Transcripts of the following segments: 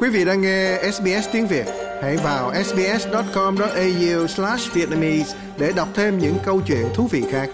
Quý vị đang nghe SBS tiếng Việt, hãy vào sbs.com.au/vietnamese để đọc thêm những câu chuyện thú vị khác.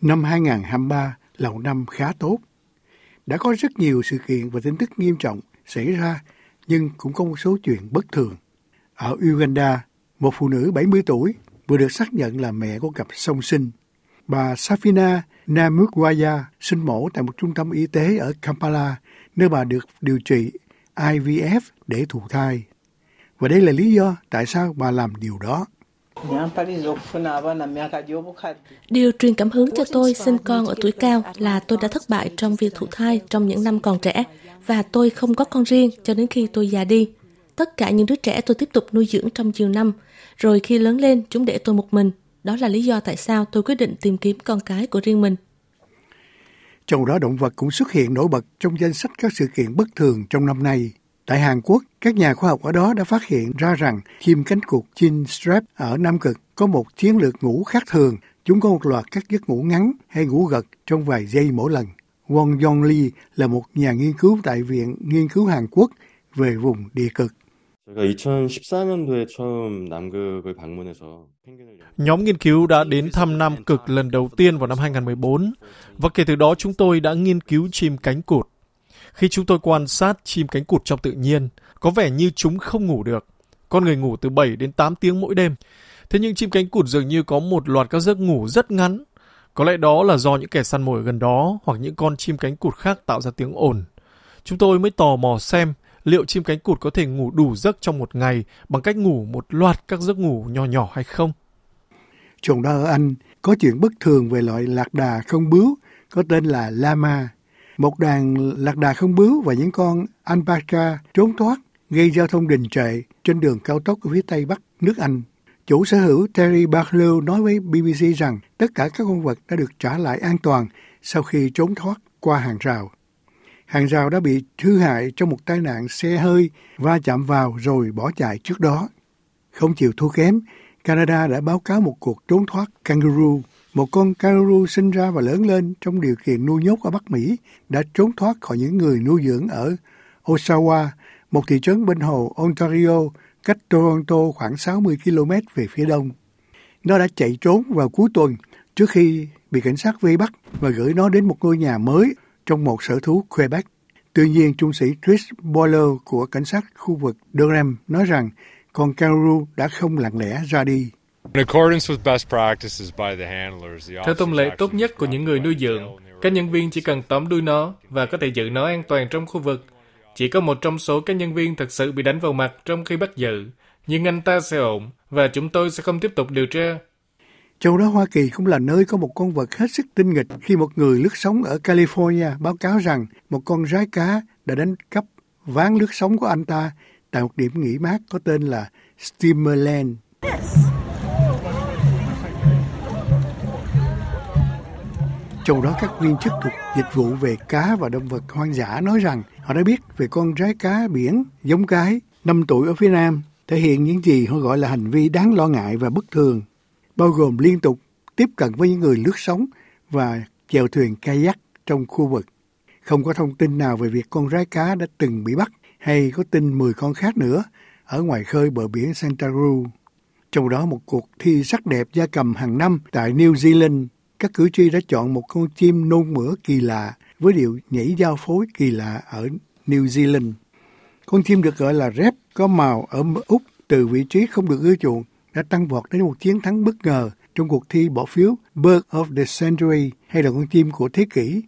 Năm 2023 là một năm khá tốt. Đã có rất nhiều sự kiện và tin tức nghiêm trọng xảy ra, nhưng cũng có một số chuyện bất thường. Ở Uganda, một phụ nữ 70 tuổi vừa được xác nhận là mẹ của cặp song sinh. Bà Safina Namukwaya sinh mổ tại một trung tâm y tế ở Kampala, nơi bà được điều trị IVF để thụ thai. Và đây là lý do tại sao bà làm điều đó. Điều truyền cảm hứng cho tôi sinh con ở tuổi cao là tôi đã thất bại trong việc thụ thai trong những năm còn trẻ và tôi không có con riêng cho đến khi tôi già đi. Tất cả những đứa trẻ tôi tiếp tục nuôi dưỡng trong nhiều năm, rồi khi lớn lên chúng để tôi một mình. Đó là lý do tại sao tôi quyết định tìm kiếm con cái của riêng mình. Trong đó động vật cũng xuất hiện nổi bật trong danh sách các sự kiện bất thường trong năm nay. Tại Hàn Quốc, các nhà khoa học ở đó đã phát hiện ra rằng chim cánh cụt chin strap ở Nam Cực có một chiến lược ngủ khác thường. Chúng có một loạt các giấc ngủ ngắn hay ngủ gật trong vài giây mỗi lần. Won Yong Lee là một nhà nghiên cứu tại Viện Nghiên cứu Hàn Quốc về vùng địa cực. Nhóm nghiên cứu đã đến thăm Nam Cực lần đầu tiên vào năm 2014 và kể từ đó chúng tôi đã nghiên cứu chim cánh cụt. Khi chúng tôi quan sát chim cánh cụt trong tự nhiên, có vẻ như chúng không ngủ được. Con người ngủ từ 7 đến 8 tiếng mỗi đêm. Thế nhưng chim cánh cụt dường như có một loạt các giấc ngủ rất ngắn. Có lẽ đó là do những kẻ săn mồi gần đó hoặc những con chim cánh cụt khác tạo ra tiếng ồn. Chúng tôi mới tò mò xem liệu chim cánh cụt có thể ngủ đủ giấc trong một ngày bằng cách ngủ một loạt các giấc ngủ nhỏ nhỏ hay không. Chúng đó ở Anh có chuyện bất thường về loại lạc đà không bướu, có tên là Lama. Một đàn lạc đà không bướu và những con alpaca trốn thoát gây giao thông đình trệ trên đường cao tốc ở phía tây bắc nước Anh. Chủ sở hữu Terry Barlow nói với BBC rằng tất cả các con vật đã được trả lại an toàn sau khi trốn thoát qua hàng rào. Hàng rào đã bị hư hại trong một tai nạn xe hơi va chạm vào rồi bỏ chạy trước đó. Không chịu thua kém, Canada đã báo cáo một cuộc trốn thoát kangaroo. Một con kangaroo sinh ra và lớn lên trong điều kiện nuôi nhốt ở Bắc Mỹ đã trốn thoát khỏi những người nuôi dưỡng ở Oshawa, một thị trấn bên hồ Ontario, cách Toronto khoảng 60 km về phía đông. Nó đã chạy trốn vào cuối tuần trước khi bị cảnh sát vây bắt và gửi nó đến một ngôi nhà mới trong một sở thú Quebec. Tuy nhiên, trung sĩ Chris Boiler của cảnh sát khu vực Durham nói rằng con kangaroo đã không lặng lẽ ra đi. Theo thông lệ tốt nhất của những người nuôi dưỡng, các nhân viên chỉ cần tóm đuôi nó và có thể giữ nó an toàn trong khu vực. Chỉ có một trong số các nhân viên thật sự bị đánh vào mặt trong khi bắt giữ, nhưng anh ta sẽ ổn và chúng tôi sẽ không tiếp tục điều tra. Châu đó Hoa Kỳ cũng là nơi có một con vật hết sức tinh nghịch khi một người lướt sóng ở California báo cáo rằng một con rái cá đã đánh cắp ván lướt sóng của anh ta tại một điểm nghỉ mát có tên là Steamerland. Trong đó các viên chức thuộc dịch vụ về cá và động vật hoang dã nói rằng họ đã biết về con rái cá biển giống cái 5 tuổi ở phía Nam thể hiện những gì họ gọi là hành vi đáng lo ngại và bất thường bao gồm liên tục tiếp cận với những người lướt sóng và chèo thuyền kayak trong khu vực. Không có thông tin nào về việc con rái cá đã từng bị bắt hay có tin 10 con khác nữa ở ngoài khơi bờ biển Santa Cruz. Trong đó một cuộc thi sắc đẹp gia cầm hàng năm tại New Zealand, các cử tri đã chọn một con chim nôn mửa kỳ lạ với điệu nhảy giao phối kỳ lạ ở New Zealand. Con chim được gọi là rep có màu ở Úc từ vị trí không được ưa chuộng đã tăng vọt đến một chiến thắng bất ngờ trong cuộc thi bỏ phiếu Bird of the Century hay là con chim của thế kỷ,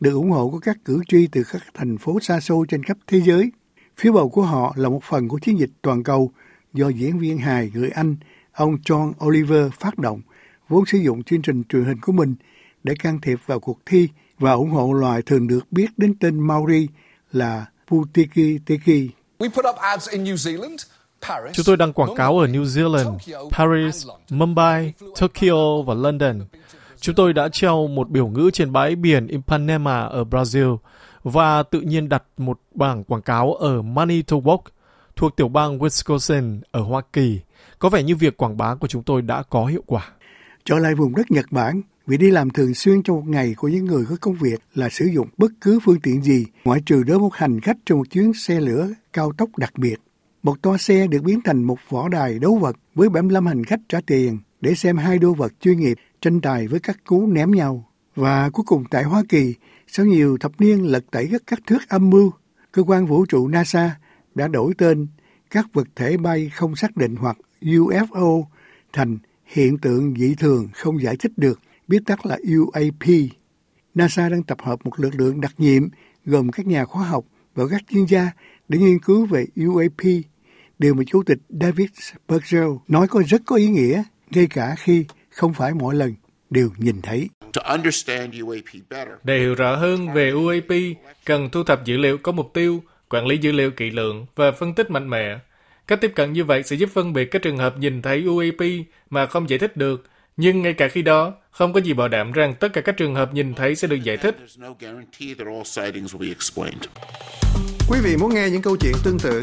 được ủng hộ của các cử tri từ các thành phố xa xôi trên khắp thế giới. Phiếu bầu của họ là một phần của chiến dịch toàn cầu do diễn viên hài người Anh ông John Oliver phát động, vốn sử dụng chương trình truyền hình của mình để can thiệp vào cuộc thi và ủng hộ loài thường được biết đến tên Maori là Putiki Tiki. We put up ads in New Zealand Chúng tôi đăng quảng cáo ở New Zealand, Paris, Mumbai, Tokyo và London. Chúng tôi đã treo một biểu ngữ trên bãi biển Ipanema ở Brazil và tự nhiên đặt một bảng quảng cáo ở Manitowoc thuộc tiểu bang Wisconsin ở Hoa Kỳ. Có vẻ như việc quảng bá của chúng tôi đã có hiệu quả. Trở lại vùng đất Nhật Bản, Việc đi làm thường xuyên trong một ngày của những người có công việc là sử dụng bất cứ phương tiện gì, ngoại trừ đỡ một hành khách trong một chuyến xe lửa cao tốc đặc biệt. Một toa xe được biến thành một võ đài đấu vật với 75 hành khách trả tiền để xem hai đô vật chuyên nghiệp tranh tài với các cú ném nhau. Và cuối cùng tại Hoa Kỳ, sau nhiều thập niên lật tẩy các các thước âm mưu, cơ quan vũ trụ NASA đã đổi tên các vật thể bay không xác định hoặc UFO thành hiện tượng dị thường không giải thích được, viết tắt là UAP. NASA đang tập hợp một lực lượng đặc nhiệm gồm các nhà khoa học và các chuyên gia để nghiên cứu về UAP, điều mà Chủ tịch David Spergel nói có rất có ý nghĩa, ngay cả khi không phải mỗi lần đều nhìn thấy. Để hiểu rõ hơn về UAP, cần thu thập dữ liệu có mục tiêu, quản lý dữ liệu kỹ lưỡng và phân tích mạnh mẽ. Cách tiếp cận như vậy sẽ giúp phân biệt các trường hợp nhìn thấy UAP mà không giải thích được, nhưng ngay cả khi đó, không có gì bảo đảm rằng tất cả các trường hợp nhìn thấy sẽ được giải thích. Quý vị muốn nghe những câu chuyện tương tự